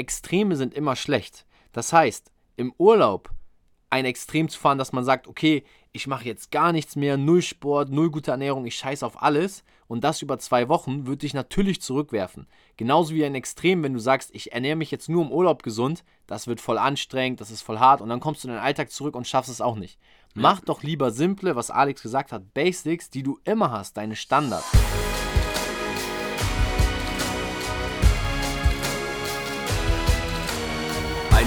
Extreme sind immer schlecht. Das heißt, im Urlaub ein Extrem zu fahren, dass man sagt, okay, ich mache jetzt gar nichts mehr, null Sport, null gute Ernährung, ich scheiße auf alles und das über zwei Wochen, würde dich natürlich zurückwerfen. Genauso wie ein Extrem, wenn du sagst, ich ernähre mich jetzt nur im Urlaub gesund, das wird voll anstrengend, das ist voll hart und dann kommst du in den Alltag zurück und schaffst es auch nicht. Mach doch lieber simple, was Alex gesagt hat, Basics, die du immer hast, deine Standards.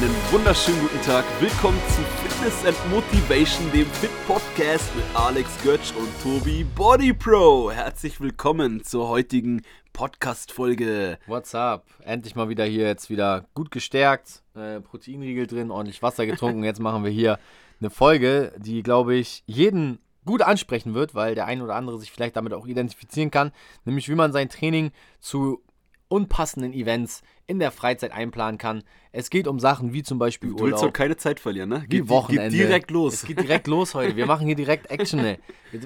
Einen wunderschönen guten Tag. Willkommen zu Fitness and Motivation, dem Fit Podcast mit Alex Götz und Tobi Body Pro. Herzlich willkommen zur heutigen Podcast-Folge. What's up? Endlich mal wieder hier, jetzt wieder gut gestärkt, äh, Proteinriegel drin, ordentlich Wasser getrunken. jetzt machen wir hier eine Folge, die, glaube ich, jeden gut ansprechen wird, weil der ein oder andere sich vielleicht damit auch identifizieren kann, nämlich wie man sein Training zu unpassenden Events in der Freizeit einplanen kann. Es geht um Sachen wie zum Beispiel du Urlaub. Du willst doch keine Zeit verlieren, ne? Geht, Wochenende. Geht direkt los. Es geht direkt los heute. Wir machen hier direkt Action, ey.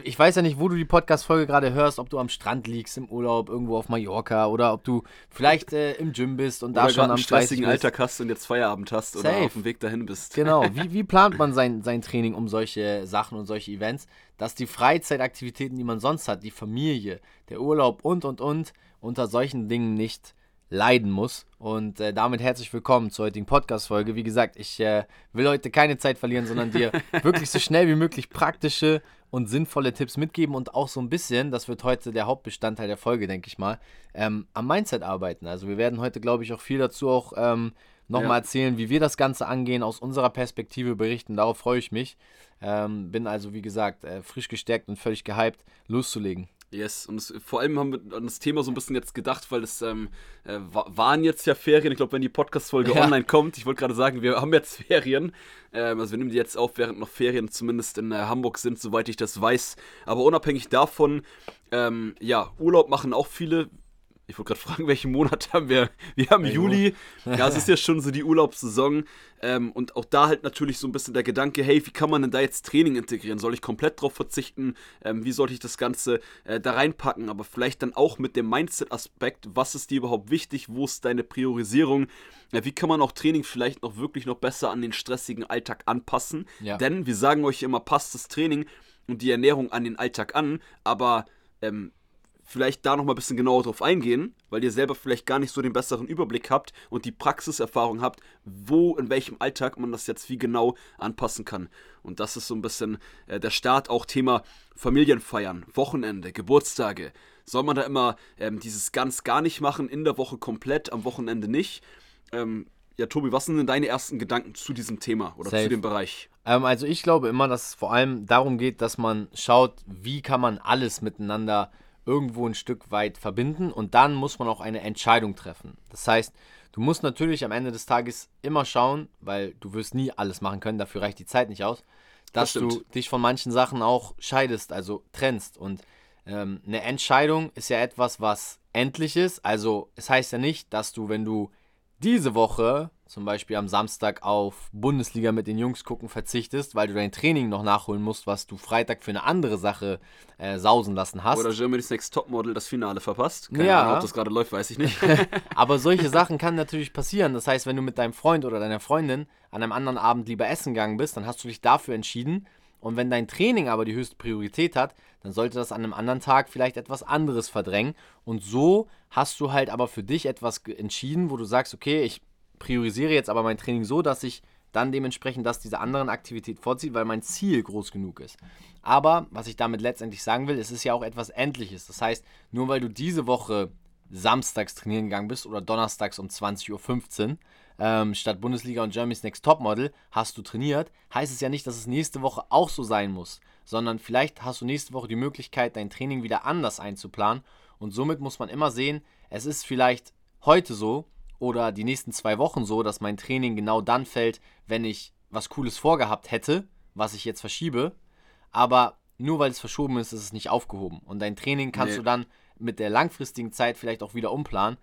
Ich weiß ja nicht, wo du die Podcast-Folge gerade hörst, ob du am Strand liegst, im Urlaub, irgendwo auf Mallorca oder ob du vielleicht äh, im Gym bist und oder da schon am stressigen Alltag hast und jetzt Feierabend hast Safe. oder auf dem Weg dahin bist. Genau. Wie, wie plant man sein, sein Training um solche Sachen und solche Events, dass die Freizeitaktivitäten, die man sonst hat, die Familie, der Urlaub und, und, und, unter solchen Dingen nicht leiden muss. Und äh, damit herzlich willkommen zur heutigen Podcast-Folge. Wie gesagt, ich äh, will heute keine Zeit verlieren, sondern dir wirklich so schnell wie möglich praktische und sinnvolle Tipps mitgeben und auch so ein bisschen, das wird heute der Hauptbestandteil der Folge, denke ich mal, ähm, am Mindset arbeiten. Also wir werden heute, glaube ich, auch viel dazu auch ähm, nochmal ja. erzählen, wie wir das Ganze angehen, aus unserer Perspektive berichten. Darauf freue ich mich. Ähm, bin also, wie gesagt, äh, frisch gestärkt und völlig gehypt, loszulegen. Yes, und es, vor allem haben wir an das Thema so ein bisschen jetzt gedacht, weil es ähm, äh, waren jetzt ja Ferien. Ich glaube, wenn die Podcast-Folge ja. online kommt, ich wollte gerade sagen, wir haben jetzt Ferien. Ähm, also wir nehmen die jetzt auf, während noch Ferien zumindest in äh, Hamburg sind, soweit ich das weiß. Aber unabhängig davon, ähm, ja, Urlaub machen auch viele. Ich wollte gerade fragen, welchen Monat haben wir? Wir haben hey, Juli. Ja, es ist ja schon so die Urlaubssaison. Ähm, und auch da halt natürlich so ein bisschen der Gedanke, hey, wie kann man denn da jetzt Training integrieren? Soll ich komplett drauf verzichten? Ähm, wie sollte ich das Ganze äh, da reinpacken? Aber vielleicht dann auch mit dem Mindset-Aspekt, was ist dir überhaupt wichtig? Wo ist deine Priorisierung? Ja, wie kann man auch Training vielleicht noch wirklich noch besser an den stressigen Alltag anpassen? Ja. Denn wir sagen euch immer, passt das Training und die Ernährung an den Alltag an, aber ähm, vielleicht da nochmal ein bisschen genauer drauf eingehen, weil ihr selber vielleicht gar nicht so den besseren Überblick habt und die Praxiserfahrung habt, wo, in welchem Alltag man das jetzt wie genau anpassen kann. Und das ist so ein bisschen äh, der Start, auch Thema Familienfeiern, Wochenende, Geburtstage. Soll man da immer ähm, dieses ganz gar nicht machen, in der Woche komplett, am Wochenende nicht? Ähm, ja, Tobi, was sind denn deine ersten Gedanken zu diesem Thema oder Safe. zu dem Bereich? Ähm, also ich glaube immer, dass es vor allem darum geht, dass man schaut, wie kann man alles miteinander irgendwo ein Stück weit verbinden und dann muss man auch eine Entscheidung treffen. Das heißt, du musst natürlich am Ende des Tages immer schauen, weil du wirst nie alles machen können, dafür reicht die Zeit nicht aus, dass das du dich von manchen Sachen auch scheidest, also trennst. Und ähm, eine Entscheidung ist ja etwas, was endlich ist. Also es heißt ja nicht, dass du, wenn du diese Woche zum Beispiel am Samstag auf Bundesliga mit den Jungs gucken verzichtest, weil du dein Training noch nachholen musst, was du Freitag für eine andere Sache äh, sausen lassen hast. Oder Germany's Next Topmodel das Finale verpasst. Keine ja. Ahnung, ob das gerade läuft, weiß ich nicht. aber solche Sachen kann natürlich passieren. Das heißt, wenn du mit deinem Freund oder deiner Freundin an einem anderen Abend lieber essen gegangen bist, dann hast du dich dafür entschieden. Und wenn dein Training aber die höchste Priorität hat, dann sollte das an einem anderen Tag vielleicht etwas anderes verdrängen. Und so hast du halt aber für dich etwas entschieden, wo du sagst, okay, ich priorisiere jetzt aber mein Training so, dass ich dann dementsprechend das dieser anderen Aktivität vorzieht, weil mein Ziel groß genug ist. Aber was ich damit letztendlich sagen will, es ist ja auch etwas Endliches. Das heißt, nur weil du diese Woche samstags trainieren gegangen bist oder donnerstags um 20.15 Uhr ähm, statt Bundesliga und Germany's Next Topmodel hast du trainiert, heißt es ja nicht, dass es nächste Woche auch so sein muss, sondern vielleicht hast du nächste Woche die Möglichkeit, dein Training wieder anders einzuplanen und somit muss man immer sehen, es ist vielleicht heute so, oder die nächsten zwei Wochen so, dass mein Training genau dann fällt, wenn ich was Cooles vorgehabt hätte, was ich jetzt verschiebe. Aber nur weil es verschoben ist, ist es nicht aufgehoben. Und dein Training kannst nee. du dann mit der langfristigen Zeit vielleicht auch wieder umplanen.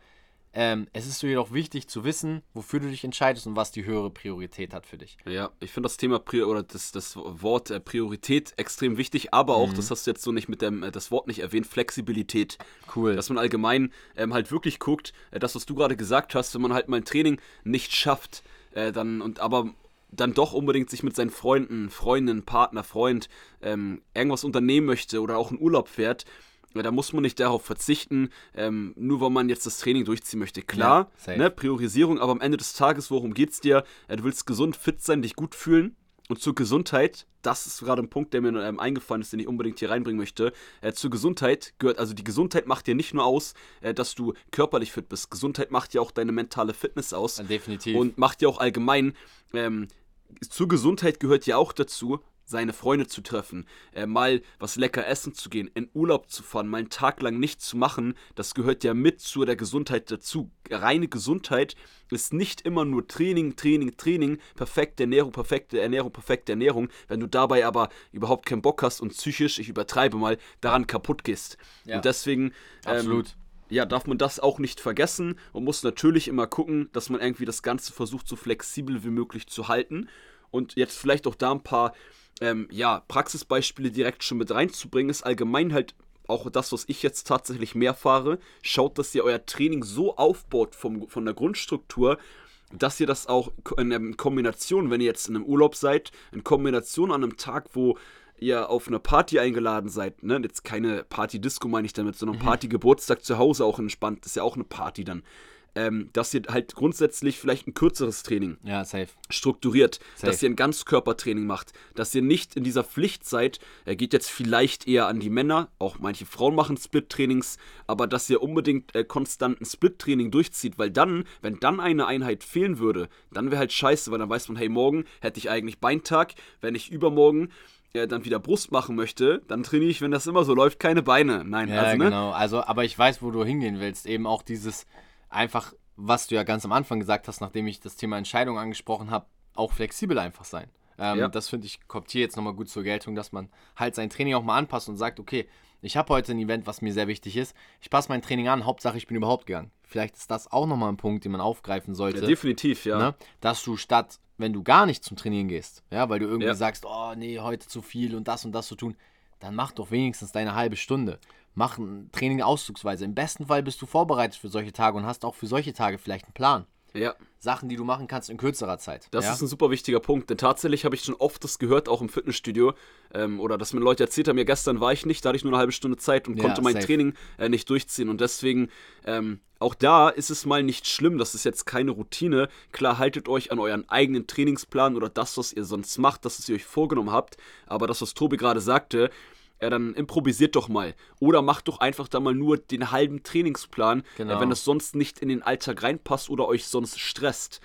Ähm, es ist jedoch wichtig zu wissen, wofür du dich entscheidest und was die höhere Priorität hat für dich. Ja, ich finde das Thema Prior oder das, das Wort äh, Priorität extrem wichtig, aber auch, Mhm. das hast du jetzt so nicht mit dem, äh, das Wort nicht erwähnt, Flexibilität. Cool. Dass man allgemein ähm, halt wirklich guckt, äh, das, was du gerade gesagt hast, wenn man halt mal ein Training nicht schafft, äh, dann und aber dann doch unbedingt sich mit seinen Freunden, Freundinnen, Partner, Freund ähm, irgendwas unternehmen möchte oder auch in Urlaub fährt, da muss man nicht darauf verzichten, ähm, nur weil man jetzt das Training durchziehen möchte. Klar, Ja, ne, Priorisierung, aber am Ende des Tages, worum geht's dir? Äh, du willst gesund, fit sein, dich gut fühlen. Und zur Gesundheit, das ist gerade ein Punkt, der mir ähm, eingefallen ist, den ich unbedingt hier reinbringen möchte. Äh, zur Gesundheit gehört, also die Gesundheit macht dir nicht nur aus, äh, dass du körperlich fit bist. Gesundheit macht ja auch deine mentale Fitness aus. Definitiv. Und macht ja auch allgemein, ähm, zur Gesundheit gehört ja auch dazu, seine Freunde zu treffen, äh, mal was lecker essen zu gehen, in Urlaub zu fahren, mal einen Tag lang nichts zu machen, das gehört ja mit zu der Gesundheit dazu. Reine Gesundheit ist nicht immer nur Training, Training, Training, perfekte Ernährung, perfekte Ernährung, perfekte Ernährung, wenn du dabei aber überhaupt keinen Bock hast und psychisch, ich übertreibe mal, daran kaputt gehst. Ja. Und deswegen ähm, Absolut. ja, darf man das auch nicht vergessen und muss natürlich immer gucken, dass man irgendwie das Ganze versucht, so flexibel wie möglich zu halten. Und jetzt vielleicht auch da ein paar ähm, ja, Praxisbeispiele direkt schon mit reinzubringen, ist allgemein halt auch das, was ich jetzt tatsächlich mehr fahre. Schaut, dass ihr euer Training so aufbaut vom, von der Grundstruktur, dass ihr das auch in ähm, Kombination, wenn ihr jetzt in einem Urlaub seid, in Kombination an einem Tag, wo ihr auf eine Party eingeladen seid, ne, jetzt keine Party-Disco meine ich damit, sondern Party-Geburtstag zu Hause auch entspannt, ist ja auch eine Party dann, ähm, dass ihr halt grundsätzlich vielleicht ein kürzeres Training Ja, strukturiert, Safe. dass ihr ein Ganzkörpertraining macht, dass ihr nicht in dieser Pflicht seid, er geht jetzt vielleicht eher an die Männer, auch manche Frauen machen Split-Trainings, aber dass ihr unbedingt äh, konstant ein Split-Training durchzieht, weil dann, wenn dann eine Einheit fehlen würde, dann wäre halt scheiße, weil dann weiß man, hey, morgen hätte ich eigentlich Beintag, wenn ich übermorgen äh, dann wieder Brust machen möchte, dann trainiere ich, wenn das immer so läuft, keine Beine. Nein, Ja, also, ne? genau. Also, aber ich weiß, wo du hingehen willst. Eben auch dieses einfach, was du ja ganz am Anfang gesagt hast, nachdem ich das Thema Entscheidung angesprochen habe, auch flexibel einfach sein. Ähm, Ja. Das finde ich, kommt hier jetzt nochmal gut zur Geltung, dass man halt sein Training auch mal anpasst und sagt, okay, ich habe heute ein Event, was mir sehr wichtig ist. Ich passe mein Training an, Hauptsache ich bin überhaupt gegangen. Vielleicht ist das auch nochmal ein Punkt, den man aufgreifen sollte. Ja, definitiv, ja. ne? dass du statt, wenn du gar nicht zum Trainieren gehst, ja, weil du irgendwie Ja. sagst, oh nee, heute zu viel und das und das zu tun, dann mach doch wenigstens deine halbe Stunde. Mach ein Training auszugsweise. Im besten Fall bist du vorbereitet für solche Tage und hast auch für solche Tage vielleicht einen Plan. Ja. Sachen, die du machen kannst in kürzerer Zeit. Das ja? ist ein super wichtiger Punkt, denn tatsächlich habe ich schon oft das gehört, auch im Fitnessstudio, ähm, oder dass mir Leute erzählt haben, ja, gestern war ich nicht, da hatte ich nur eine halbe Stunde Zeit und Ja, konnte mein safe. Training äh, nicht durchziehen. Und deswegen, ähm, auch da ist es mal nicht schlimm, das ist jetzt keine Routine. Klar, haltet euch an euren eigenen Trainingsplan oder das, was ihr sonst macht, das, was ihr euch vorgenommen habt. Aber das, was Tobi gerade sagte, ja, dann improvisiert doch mal. Oder macht doch einfach da mal nur den halben Trainingsplan, Genau. äh, wenn es sonst nicht in den Alltag reinpasst oder euch sonst stresst.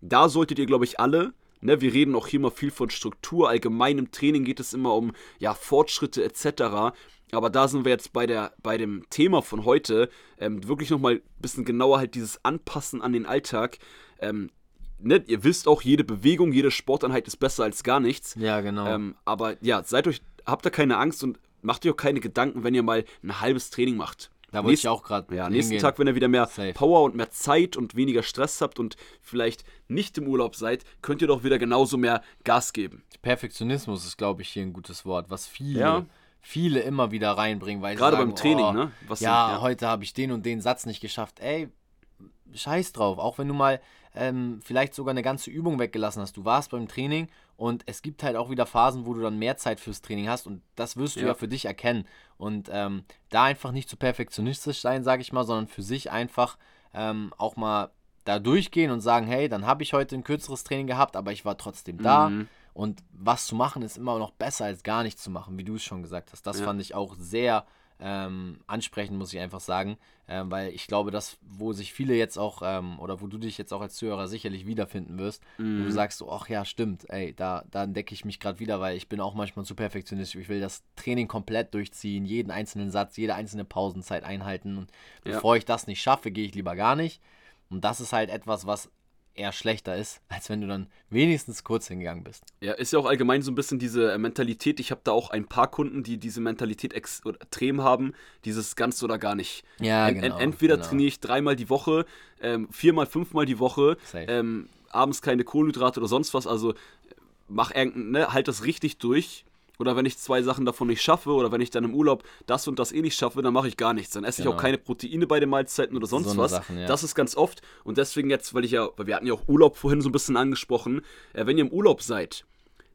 Da solltet ihr, glaube ich, alle, ne, wir reden auch hier mal viel von Struktur, allgemein im Training geht es immer um ja, Fortschritte etc. Aber da sind wir jetzt bei, der, bei dem Thema von heute, ähm, wirklich nochmal ein bisschen genauer halt dieses Anpassen an den Alltag. Ähm, ne, ihr wisst auch, jede Bewegung, jede Sporteinheit ist besser als gar nichts. Ja, genau. Ähm, aber ja, seid euch, habt da keine Angst und macht euch auch keine Gedanken, wenn ihr mal ein halbes Training macht. da wollte ich nächsten- auch gerade. Ja, nächsten Tag, wenn ihr wieder mehr Safe. Power und mehr Zeit und weniger Stress habt und vielleicht nicht im Urlaub seid, könnt ihr doch wieder genauso mehr Gas geben. Perfektionismus ist, glaube ich, hier ein gutes Wort, was viele, Ja. viele immer wieder reinbringen, weil Gerade sagen, beim Training, oh, ne? Ja, sind- ja. heute habe ich den und den Satz nicht geschafft. Ey, scheiß drauf. Auch wenn du mal ähm, vielleicht sogar eine ganze Übung weggelassen hast. Du warst beim Training und es gibt halt auch wieder Phasen, wo du dann mehr Zeit fürs Training hast und das wirst du ja, Ja. für dich erkennen. Und ähm, da einfach nicht zu perfektionistisch sein, sage ich mal, sondern für sich einfach ähm, auch mal da durchgehen und sagen, hey, dann habe ich heute ein kürzeres Training gehabt, aber ich war trotzdem da. Mhm. Und was zu machen ist immer noch besser als gar nichts zu machen, wie du es schon gesagt hast. Das Ja. fand ich auch sehr ähm, ansprechend, muss ich einfach sagen. Ähm, weil ich glaube, dass, wo sich viele jetzt auch, ähm, oder wo du dich jetzt auch als Zuhörer sicherlich wiederfinden wirst, wo Mhm. du sagst, so, ach ja, stimmt, ey, da, da entdecke ich mich gerade wieder, weil ich bin auch manchmal zu perfektionistisch. Ich will das Training komplett durchziehen, jeden einzelnen Satz, jede einzelne Pausenzeit einhalten. Und Ja. bevor ich das nicht schaffe, gehe ich lieber gar nicht. Und das ist halt etwas, was eher schlechter ist, als wenn du dann wenigstens kurz hingegangen bist. Ja, ist ja auch allgemein so ein bisschen diese äh, Mentalität. Ich habe da auch ein paar Kunden, die diese Mentalität extrem haben, dieses ganz oder gar nicht. Ja, en genau. entweder genau. trainiere ich dreimal die Woche, ähm, viermal, fünfmal die Woche, ähm, abends keine Kohlenhydrate oder sonst was. Also mach irgendein, ne, halt das richtig durch. Oder wenn ich zwei Sachen davon nicht schaffe oder wenn ich dann im Urlaub das und das eh nicht schaffe, dann mache ich gar nichts. Dann esse genau. ich auch keine Proteine bei den Mahlzeiten oder sonst so was. Sachen, ja. Das ist ganz oft. Und deswegen jetzt, weil ich ja, weil wir hatten ja auch Urlaub vorhin so ein bisschen angesprochen, äh, wenn ihr im Urlaub seid,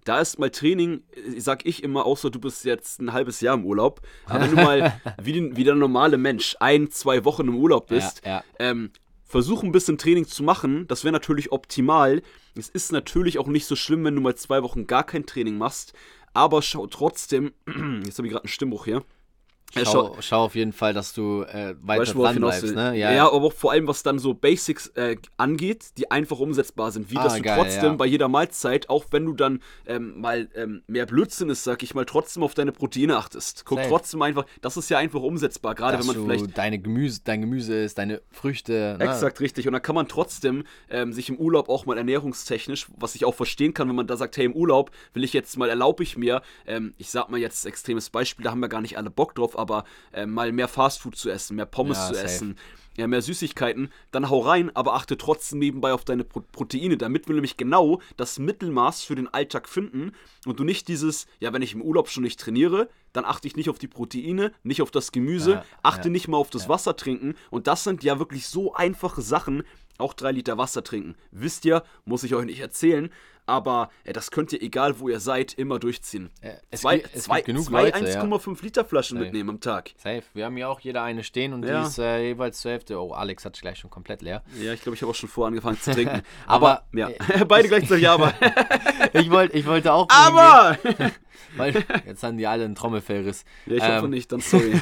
da ist mal Training, äh, sag ich immer, außer du bist jetzt ein halbes Jahr im Urlaub, aber wenn du mal wie, den, wie der normale Mensch ein, zwei Wochen im Urlaub bist, ja, ja. Ähm, versuch ein bisschen Training zu machen. Das wäre natürlich optimal. Es ist natürlich auch nicht so schlimm, wenn du mal zwei Wochen gar kein Training machst. Aber schau trotzdem, jetzt habe ich gerade einen Stimmbruch hier. Ja, schau, schau, auf jeden Fall, dass du äh, weiter weißt, dran bleibst. Ne? Ja, ja, aber auch vor allem, was dann so Basics äh, angeht, die einfach umsetzbar sind. Wie ah, dass du geil, trotzdem ja. bei jeder Mahlzeit, auch wenn du dann ähm, mal ähm, mehr Blödsinn ist, sag ich mal, trotzdem auf deine Proteine achtest. Guck Safe. trotzdem einfach, das ist ja einfach umsetzbar, gerade wenn man vielleicht... deine Gemüse, dein Gemüse ist, deine Früchte... Ne? Exakt, richtig. Und dann kann man trotzdem ähm, sich im Urlaub auch mal ernährungstechnisch, was ich auch verstehen kann, wenn man da sagt, hey, im Urlaub will ich jetzt mal, erlaube ich mir, ähm, ich sag mal jetzt extremes Beispiel, da haben wir gar nicht alle Bock drauf, aber äh, mal mehr Fastfood zu essen, mehr Pommes ja, zu safe. essen, ja, mehr Süßigkeiten, dann hau rein, aber achte trotzdem nebenbei auf deine Pro Proteine, damit wir nämlich genau das Mittelmaß für den Alltag finden und du nicht dieses, ja, wenn ich im Urlaub schon nicht trainiere, dann achte ich nicht auf die Proteine, nicht auf das Gemüse, ja, achte ja. nicht mal auf das ja. Wasser trinken und das sind ja wirklich so einfache Sachen, auch drei Liter Wasser trinken. Wisst ihr, muss ich euch nicht erzählen, aber äh, das könnt ihr, egal wo ihr seid, immer durchziehen. Ja, es zwei gibt, es zwei, genug zwei 1,5 ja. Liter Flaschen Safe. mitnehmen am Tag. Safe. Wir haben ja auch jeder eine stehen und ja. die ist äh, jeweils zur Hälfte. Oh, Alex hat gleich schon komplett leer. Ja, ich glaube, ich habe auch schon vor angefangen zu trinken. aber, aber, ja, äh, beide gleichzeitig aber. ich, wollt, ich wollte auch. Aber! Weil jetzt haben die alle einen Trommelfellriss. Ja, ich ähm, hoffe nicht, dann sorry.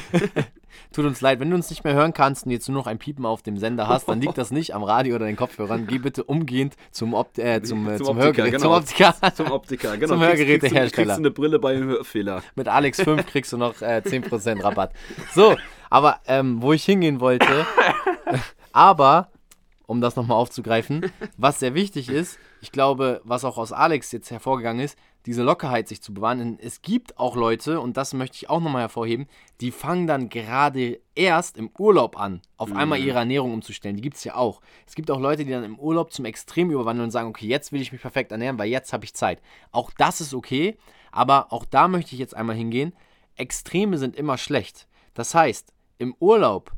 Tut uns leid, wenn du uns nicht mehr hören kannst und jetzt nur noch ein Piepen auf dem Sender hast, dann liegt das nicht am Radio oder den Kopfhörern. Geh bitte umgehend zum, Opt äh, zum, äh, zum, zum, Hörgerät, genau. zum Optiker. Zum Optiker, genau. Zum Hörgerätehersteller. Kriegst du eine Brille bei einem Hörfehler. Mit Alex 5 kriegst du noch äh, 10% Rabatt. So, aber ähm, wo ich hingehen wollte, aber um das nochmal aufzugreifen, was sehr wichtig ist, ich glaube, was auch aus Alex jetzt hervorgegangen ist, diese Lockerheit sich zu bewahren. Denn es gibt auch Leute, und das möchte ich auch nochmal hervorheben, die fangen dann gerade erst im Urlaub an, auf mhm. einmal ihre Ernährung umzustellen. Die gibt es ja auch. Es gibt auch Leute, die dann im Urlaub zum Extrem überwandeln und sagen, okay, jetzt will ich mich perfekt ernähren, weil jetzt habe ich Zeit. Auch das ist okay, aber auch da möchte ich jetzt einmal hingehen. Extreme sind immer schlecht. Das heißt, im Urlaub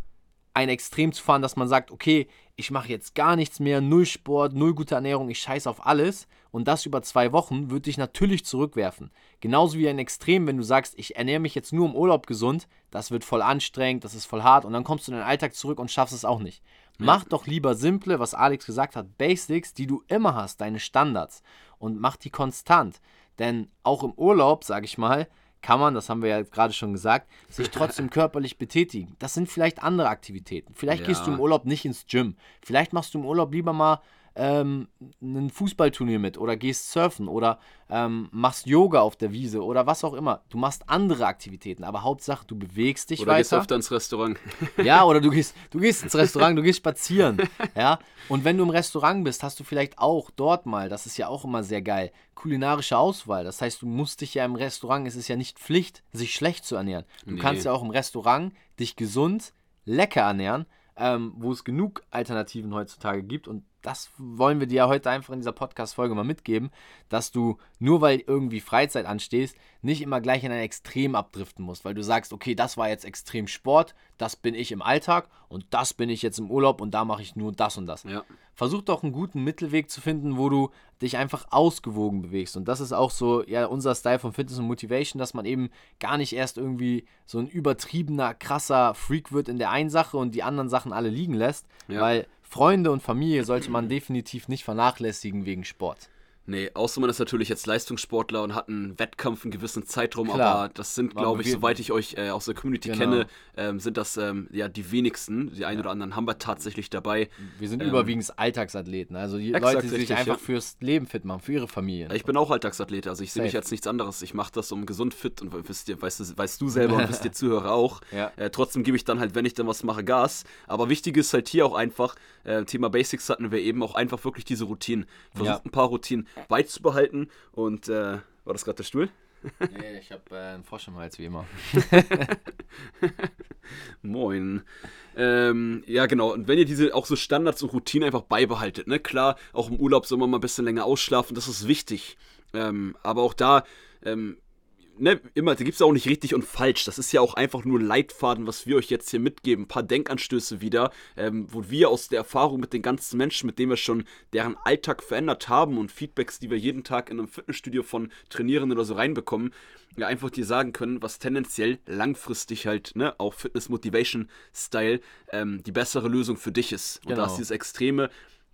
ein Extrem zu fahren, dass man sagt, okay, ich mache jetzt gar nichts mehr, null Sport, null gute Ernährung, ich scheiße auf alles und das über zwei Wochen, würde dich natürlich zurückwerfen. Genauso wie ein Extrem, wenn du sagst, ich ernähre mich jetzt nur im Urlaub gesund, das wird voll anstrengend, das ist voll hart und dann kommst du in den Alltag zurück und schaffst es auch nicht. Mach doch lieber simple, was Alex gesagt hat, Basics, die du immer hast, deine Standards und mach die konstant. Denn auch im Urlaub, sage ich mal, kann man, das haben wir ja gerade schon gesagt, sich trotzdem körperlich betätigen. Das sind vielleicht andere Aktivitäten. Vielleicht ja. gehst du im Urlaub nicht ins Gym. Vielleicht machst du im Urlaub lieber mal ähm, ein Fußballturnier mit oder gehst surfen oder ähm, machst Yoga auf der Wiese oder was auch immer. Du machst andere Aktivitäten, aber Hauptsache du bewegst dich oder weiter. Oder gehst öfter ins Restaurant. Ja, oder du gehst, du gehst ins Restaurant, du gehst spazieren. Ja, und wenn du im Restaurant bist, hast du vielleicht auch dort mal, das ist ja auch immer sehr geil, kulinarische Auswahl. Das heißt, du musst dich ja im Restaurant, es ist ja nicht Pflicht, sich schlecht zu ernähren. Du nee. kannst ja auch im Restaurant dich gesund, lecker ernähren, ähm, wo es genug Alternativen heutzutage gibt und das wollen wir dir ja heute einfach in dieser Podcast-Folge mal mitgeben, dass du nur weil irgendwie Freizeit anstehst, nicht immer gleich in ein Extrem abdriften musst, weil du sagst, okay, das war jetzt extrem Sport, das bin ich im Alltag und das bin ich jetzt im Urlaub und da mache ich nur das und das. Ja. Versuch doch einen guten Mittelweg zu finden, wo du dich einfach ausgewogen bewegst. Und das ist auch so ja, unser Style von Fitness und Motivation, dass man eben gar nicht erst irgendwie so ein übertriebener, krasser Freak wird in der einen Sache und die anderen Sachen alle liegen lässt, ja. weil Freunde und Familie sollte man definitiv nicht vernachlässigen wegen Sport. Nee, außer man ist natürlich jetzt Leistungssportler und hat einen Wettkampf einen gewissen Zeitraum, Klar. aber das sind, glaube ich, soweit ich euch äh, aus der Community Genau. kenne, ähm, sind das ähm, ja die wenigsten. Die einen oder anderen haben wir tatsächlich dabei. Wir sind Ähm, überwiegend Alltagsathleten, also die exakt, Leute, die sich richtig, einfach ja. fürs Leben fit machen, für ihre Familien. Ich bin auch Alltagsathlet, also ich sehe mich als nichts anderes. Ich mache das um gesund fit und wisst ihr, weißt, du, weißt du selber und wisst ihr Zuhörer auch. Ja. Äh, trotzdem gebe ich dann halt, wenn ich dann was mache, Gas. Aber wichtig ist halt hier auch einfach, äh, Thema Basics hatten wir eben auch einfach wirklich diese Routinen. Versucht Ja. ein paar Routinen beizubehalten und äh, war das gerade der Stuhl? nee, ich habe äh, einen Frosch im Hals, wie immer. Moin. Ähm, ja, genau. Und wenn ihr diese auch so Standards und Routinen einfach beibehaltet, ne? Klar, auch im Urlaub soll man mal ein bisschen länger ausschlafen, das ist wichtig. Ähm, aber auch da, ähm, ne, immer, da gibt es auch nicht richtig und falsch. Das ist ja auch einfach nur Leitfaden, was wir euch jetzt hier mitgeben. Ein paar Denkanstöße wieder, ähm, wo wir aus der Erfahrung mit den ganzen Menschen, mit denen wir schon deren Alltag verändert haben und Feedbacks, die wir jeden Tag in einem Fitnessstudio von Trainierenden oder so reinbekommen, ja einfach dir sagen können, was tendenziell langfristig halt, ne, auch Fitness-Motivation-Style, ähm, die bessere Lösung für dich ist. Und Genau. da ist dieses extreme,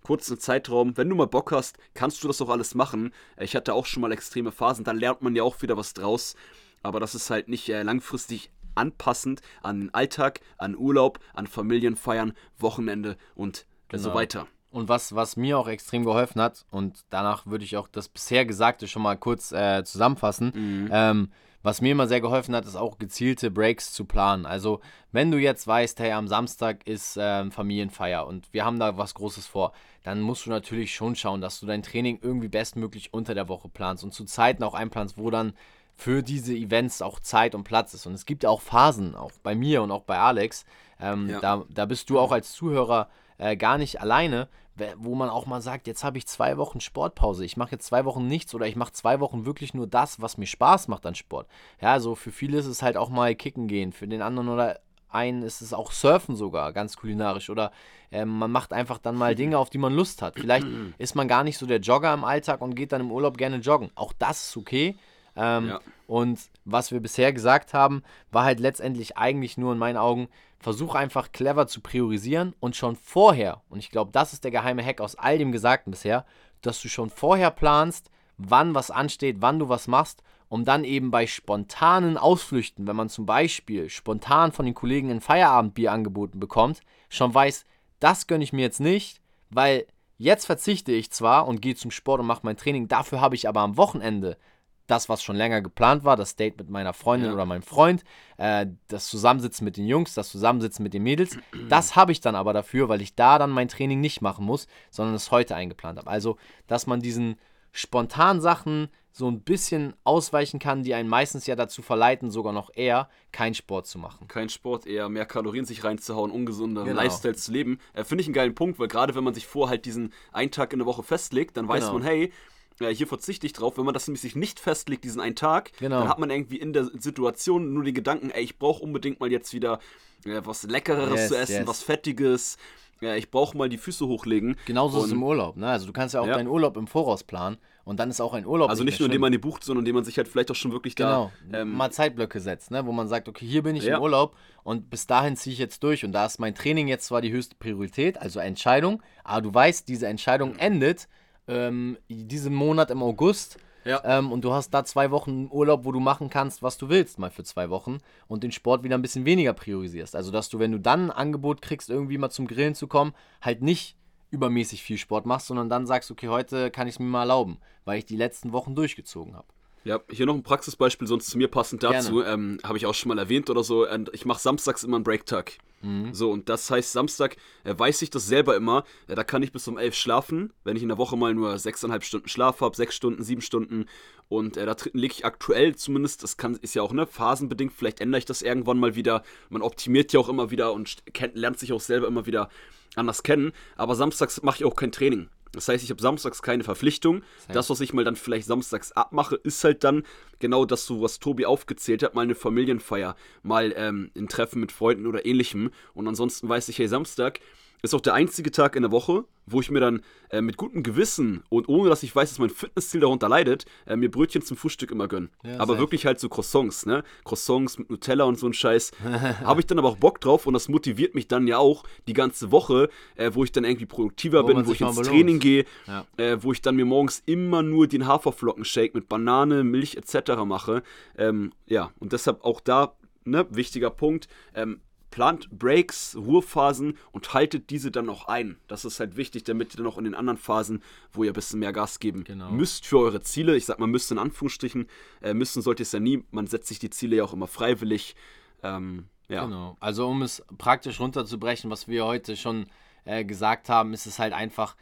kurzen Zeitraum, wenn du mal Bock hast, kannst du das auch alles machen. Ich hatte auch schon mal extreme Phasen, da lernt man ja auch wieder was draus. Aber das ist halt nicht äh, langfristig anpassend an den Alltag, an Urlaub, an Familienfeiern, Wochenende und äh, so Genau. weiter. Und was, was mir auch extrem geholfen hat, und danach würde ich auch das bisher Gesagte schon mal kurz äh, zusammenfassen, ähm, was mir immer sehr geholfen hat, ist auch gezielte Breaks zu planen. Also, wenn du jetzt weißt, hey, am Samstag ist ähm, Familienfeier und wir haben da was Großes vor, dann musst du natürlich schon schauen, dass du dein Training irgendwie bestmöglich unter der Woche planst und zu Zeiten auch einplanst, wo dann für diese Events auch Zeit und Platz ist. Und es gibt auch Phasen, auch bei mir und auch bei Alex, ähm, Ja. da, da bist du auch als Zuhörer äh, gar nicht alleine, wo man auch mal sagt, jetzt habe ich zwei Wochen Sportpause, ich mache jetzt zwei Wochen nichts oder ich mache zwei Wochen wirklich nur das, was mir Spaß macht an Sport. Ja, also für viele ist es halt auch mal kicken gehen, für den anderen oder einen ist es auch Surfen sogar, ganz kulinarisch. Oder ähm, man macht einfach dann mal Dinge, auf die man Lust hat. Vielleicht ist man gar nicht so der Jogger im Alltag und geht dann im Urlaub gerne joggen. Auch das ist okay. Ähm, Ja. Und was wir bisher gesagt haben, war halt letztendlich eigentlich nur in meinen Augen, versuch einfach clever zu priorisieren und schon vorher, und ich glaube, das ist der geheime Hack aus all dem Gesagten bisher, dass du schon vorher planst, wann was ansteht, wann du was machst, um dann eben bei spontanen Ausflüchten, wenn man zum Beispiel spontan von den Kollegen ein Feierabendbier angeboten bekommt, schon weiß, das gönne ich mir jetzt nicht, weil jetzt verzichte ich zwar und gehe zum Sport und mache mein Training, dafür habe ich aber am Wochenende das, was schon länger geplant war, das Date mit meiner Freundin Ja. oder meinem Freund, äh, das Zusammensitzen mit den Jungs, das Zusammensitzen mit den Mädels, das habe ich dann aber dafür, weil ich da dann mein Training nicht machen muss, sondern es heute eingeplant habe. Also, dass man diesen spontanen Sachen so ein bisschen ausweichen kann, die einen meistens ja dazu verleiten, sogar noch eher keinen Sport zu machen. Kein Sport, eher mehr Kalorien sich reinzuhauen, ungesunder Genau. Lifestyle zu leben. Äh, Finde ich einen geilen Punkt, weil gerade wenn man sich vor halt diesen einen Tag in der Woche festlegt, dann weiß Genau. man, hey, äh, hier verzichte ich drauf. Wenn man das nämlich sich nicht festlegt, diesen einen Tag, Genau. dann hat man irgendwie in der Situation nur die Gedanken, ey, ich brauche unbedingt mal jetzt wieder äh, was Leckereres Yes, zu essen, yes. was Fettiges. Ja, ich brauche mal die Füße hochlegen. Genauso ist es Und- im Urlaub. Ne? Also du kannst ja auch Ja. deinen Urlaub im Voraus planen und dann ist auch ein Urlaub Also nicht nur, indem man die bucht, sondern indem man sich halt vielleicht auch schon wirklich Genau, da. Ähm, mal Zeitblöcke setzt, ne? wo man sagt, okay, hier bin ich Ja. im Urlaub und bis dahin ziehe ich jetzt durch und da ist mein Training jetzt zwar die höchste Priorität, also Entscheidung, aber du weißt, diese Entscheidung endet ähm, diesen Monat im August Ja. ähm, und du hast da zwei Wochen Urlaub, wo du machen kannst, was du willst, mal für zwei Wochen und den Sport wieder ein bisschen weniger priorisierst. Also, dass du, wenn du dann ein Angebot kriegst, irgendwie mal zum Grillen zu kommen, halt nicht übermäßig viel Sport machst, sondern dann sagst, okay, heute kann ich es mir mal erlauben, weil ich die letzten Wochen durchgezogen habe. Ja, hier noch ein Praxisbeispiel, sonst zu mir passend dazu. Ähm, Habe ich auch schon mal erwähnt oder so. Und Ich mache samstags immer einen Breaktag. So, und das heißt, Samstag äh, weiß ich das selber immer. Äh, da kann ich bis um elf schlafen. Wenn ich in der Woche mal nur sechseinhalb Stunden Schlaf habe, sechs Stunden, sieben Stunden. Und äh, da lege ich aktuell zumindest, das kann, ist ja auch ne, phasenbedingt, vielleicht ändere ich das irgendwann mal wieder. Man optimiert ja auch immer wieder und kennt, lernt sich auch selber immer wieder anders kennen. Aber samstags mache ich auch kein Training. Das heißt, ich habe samstags keine Verpflichtung. Das, was ich mal dann vielleicht samstags abmache, ist halt dann genau das, so, was Tobi aufgezählt hat, mal eine Familienfeier, mal ähm, ein Treffen mit Freunden oder ähnlichem. Und ansonsten weiß ich, hey, Samstag ist auch der einzige Tag in der Woche, wo ich mir dann äh, mit gutem Gewissen und ohne dass ich weiß, dass mein Fitnessziel darunter leidet, äh, mir Brötchen zum Frühstück immer gönne. Ja, aber wirklich halt so Croissants, ne? Croissants mit Nutella und so ein Scheiß. Habe ich dann aber auch Bock drauf und das motiviert mich dann ja auch die ganze Woche, äh, wo ich dann irgendwie produktiver Wo bin, wo ich ins belohnt. Training gehe, Ja. äh, wo ich dann mir morgens immer nur den Haferflockenshake mit Banane, Milch etc. mache. Ähm, ja, und deshalb auch da, ne, wichtiger Punkt, ähm, plant Breaks, Ruhephasen und haltet diese dann auch ein. Das ist halt wichtig, damit ihr dann auch in den anderen Phasen, wo ihr ein bisschen mehr Gas geben Genau. müsst für eure Ziele, ich sag mal müsst in Anführungsstrichen, äh, müssen sollte es ja nie, man setzt sich die Ziele ja auch immer freiwillig. Ähm, ja. Genau. Also um es praktisch runterzubrechen, was wir heute schon äh, gesagt haben, ist es halt einfach,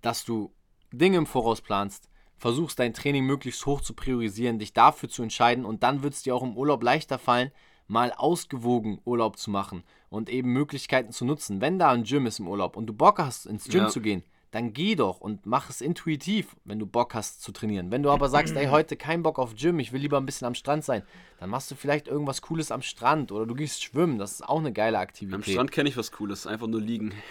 dass du Dinge im Voraus planst, versuchst dein Training möglichst hoch zu priorisieren, dich dafür zu entscheiden und dann wird es dir auch im Urlaub leichter fallen, mal ausgewogen Urlaub zu machen und eben Möglichkeiten zu nutzen. Wenn da ein Gym ist im Urlaub und du Bock hast, ins Gym Ja. zu gehen, dann geh doch und mach es intuitiv, wenn du Bock hast zu trainieren. Wenn du aber sagst, ey, heute kein Bock auf Gym, ich will lieber ein bisschen am Strand sein, dann machst du vielleicht irgendwas Cooles am Strand oder du gehst schwimmen. Das ist auch eine geile Aktivität. Am Strand kenne ich was Cooles, einfach nur liegen.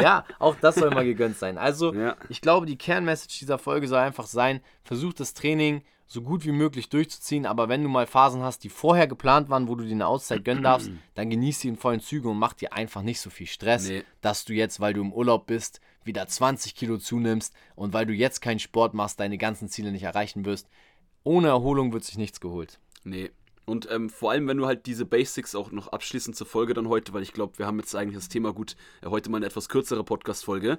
ja, auch das soll mal gegönnt sein. Also, Ja. ich glaube, die Kernmessage dieser Folge soll einfach sein, versuch das Training so gut wie möglich durchzuziehen, aber wenn du mal Phasen hast, die vorher geplant waren, wo du dir eine Auszeit gönnen darfst, dann genieß die in vollen Zügen und mach dir einfach nicht so viel Stress, Nee. dass du jetzt, weil du im Urlaub bist, wieder 20 Kilo zunimmst und weil du jetzt keinen Sport machst, deine ganzen Ziele nicht erreichen wirst. Ohne Erholung wird sich nichts geholt. Nee. Und ähm, vor allem, wenn du halt diese Basics auch noch abschließend zur Folge dann heute, weil ich glaube, wir haben jetzt eigentlich das Thema gut, äh, heute mal eine etwas kürzere Podcast-Folge.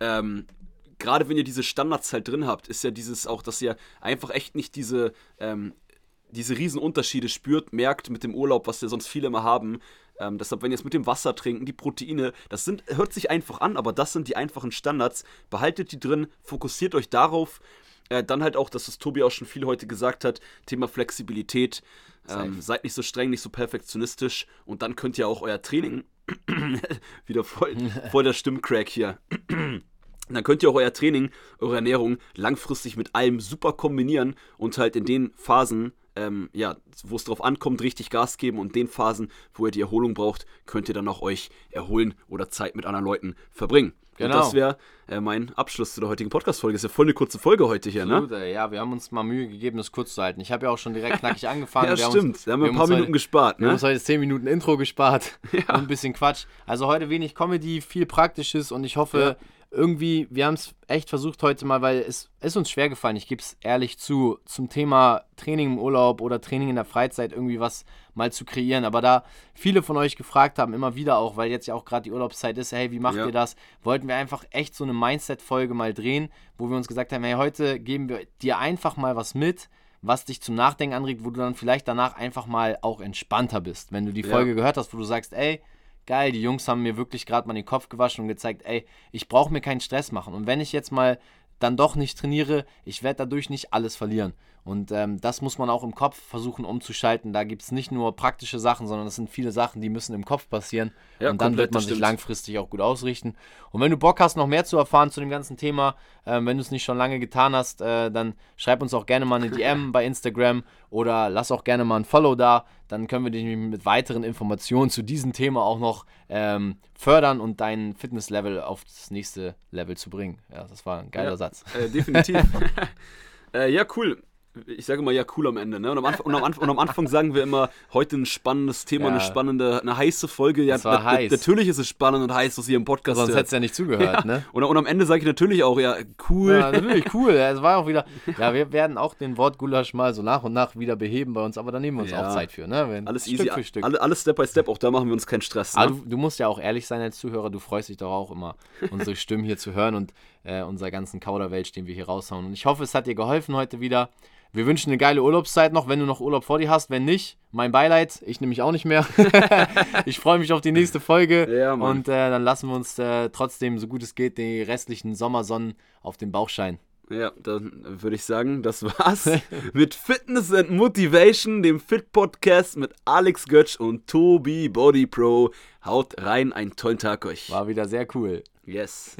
Ähm, Gerade wenn ihr diese Standards halt drin habt, ist ja dieses auch, dass ihr einfach echt nicht diese, ähm, diese Riesenunterschiede spürt, merkt mit dem Urlaub, was ja sonst viele immer haben. Ähm, deshalb, wenn ihr es mit dem Wasser trinken, die Proteine, das sind, hört sich einfach an, aber das sind die einfachen Standards. Behaltet die drin, fokussiert euch darauf. Äh, dann halt auch, dass das Tobi auch schon viel heute gesagt hat, Thema Flexibilität. Ähm, seid nicht so streng, nicht so perfektionistisch und dann könnt ihr auch euer Training wieder voll, voll der Stimmcrack hier. Dann könnt ihr auch euer Training, eure Ernährung langfristig mit allem super kombinieren und halt in den Phasen, ähm, ja, wo es drauf ankommt, richtig Gas geben und den Phasen, wo ihr die Erholung braucht, könnt ihr dann auch euch erholen oder Zeit mit anderen Leuten verbringen. Genau. Und das wäre äh, mein Abschluss zu der heutigen Podcast-Folge. Ist ja voll eine kurze Folge heute hier, ne? Absolut, ey. Ja, wir haben uns mal Mühe gegeben, das kurz zu halten. Ich habe ja auch schon direkt knackig angefangen. Ja, Wir haben stimmt. Uns, da haben wir ein haben paar Minuten heute- gespart, Wir haben ne? uns heute 10 Minuten Intro gespart und ein bisschen Quatsch. Also heute wenig Comedy, viel Praktisches und ich hoffe, irgendwie, wir haben es echt versucht heute mal, weil es ist uns schwer gefallen, ich gebe es ehrlich zu, zum Thema Training im Urlaub oder Training in der Freizeit irgendwie was mal zu kreieren. Aber da viele von euch gefragt haben, immer wieder auch, weil jetzt ja auch gerade die Urlaubszeit ist, hey, wie macht Ja. ihr das? Wollten wir einfach echt so eine Mindset-Folge mal drehen, wo wir uns gesagt haben, hey, heute geben wir dir einfach mal was mit, was dich zum Nachdenken anregt, wo du dann vielleicht danach einfach mal auch entspannter bist. Wenn du die Ja. Folge gehört hast, wo du sagst, ey, geil, die Jungs haben mir wirklich gerade mal den Kopf gewaschen und gezeigt, ey, ich brauche mir keinen Stress machen. Und wenn ich jetzt mal dann doch nicht trainiere, ich werde dadurch nicht alles verlieren. Und ähm, das muss man auch im Kopf versuchen umzuschalten. Da gibt es nicht nur praktische Sachen, sondern es sind viele Sachen, die müssen im Kopf passieren. Ja, und dann wird man sich stimmt. langfristig auch gut ausrichten. Und wenn du Bock hast, noch mehr zu erfahren zu dem ganzen Thema, ähm, wenn du es nicht schon lange getan hast, äh, dann schreib uns auch gerne mal eine DM bei Instagram oder lass auch gerne mal ein Follow da. Dann können wir dich mit weiteren Informationen zu diesem Thema auch noch ähm, fördern und dein Fitnesslevel auf das nächste Level zu bringen. Ja, das war ein geiler Ja. Satz. Äh, definitiv. äh, ja, cool. Ich sage immer ja cool am Ende, ne? Und am, Anfang, und, am Anfang, und am Anfang sagen wir immer, heute ein spannendes Thema, Ja. eine spannende, eine heiße Folge. Ja, Das war na- heiß. Natürlich ist es spannend und heiß, was ihr im Podcast Sonst hört. hättest du ja nicht zugehört, ne? Und, und am Ende sage ich natürlich auch, ja, cool. Ja, natürlich, cool. Ja, Es war auch wieder. Ja, wir werden auch den Wort Gulasch mal so nach und nach wieder beheben bei uns, aber da nehmen wir uns Ja. auch Zeit für, ne? Wenn, Alles Stück easy, für Stück. Alle, alles Step by Step, auch da machen wir uns keinen Stress. Ne? Aber du, du musst ja auch ehrlich sein als Zuhörer, du freust dich doch auch immer, unsere Stimmen hier zu hören und äh, unserer ganzen Kauderwelsch, den wir hier raushauen. Und ich hoffe, es hat dir geholfen heute wieder. Wir wünschen eine geile Urlaubszeit noch, wenn du noch Urlaub vor dir hast. Wenn nicht, mein Beileid. Ich nehme mich auch nicht mehr. ich freue mich auf die nächste Folge. Ja, und äh, dann lassen wir uns äh, trotzdem, so gut es geht, die restlichen Sommersonnen auf den Bauch scheinen. Ja, dann würde ich sagen, das war's mit Fitness and Motivation, dem Fit Podcast mit Alex Götsch und Tobi Body Pro. Haut rein, einen tollen Tag euch. War wieder sehr cool. Yes.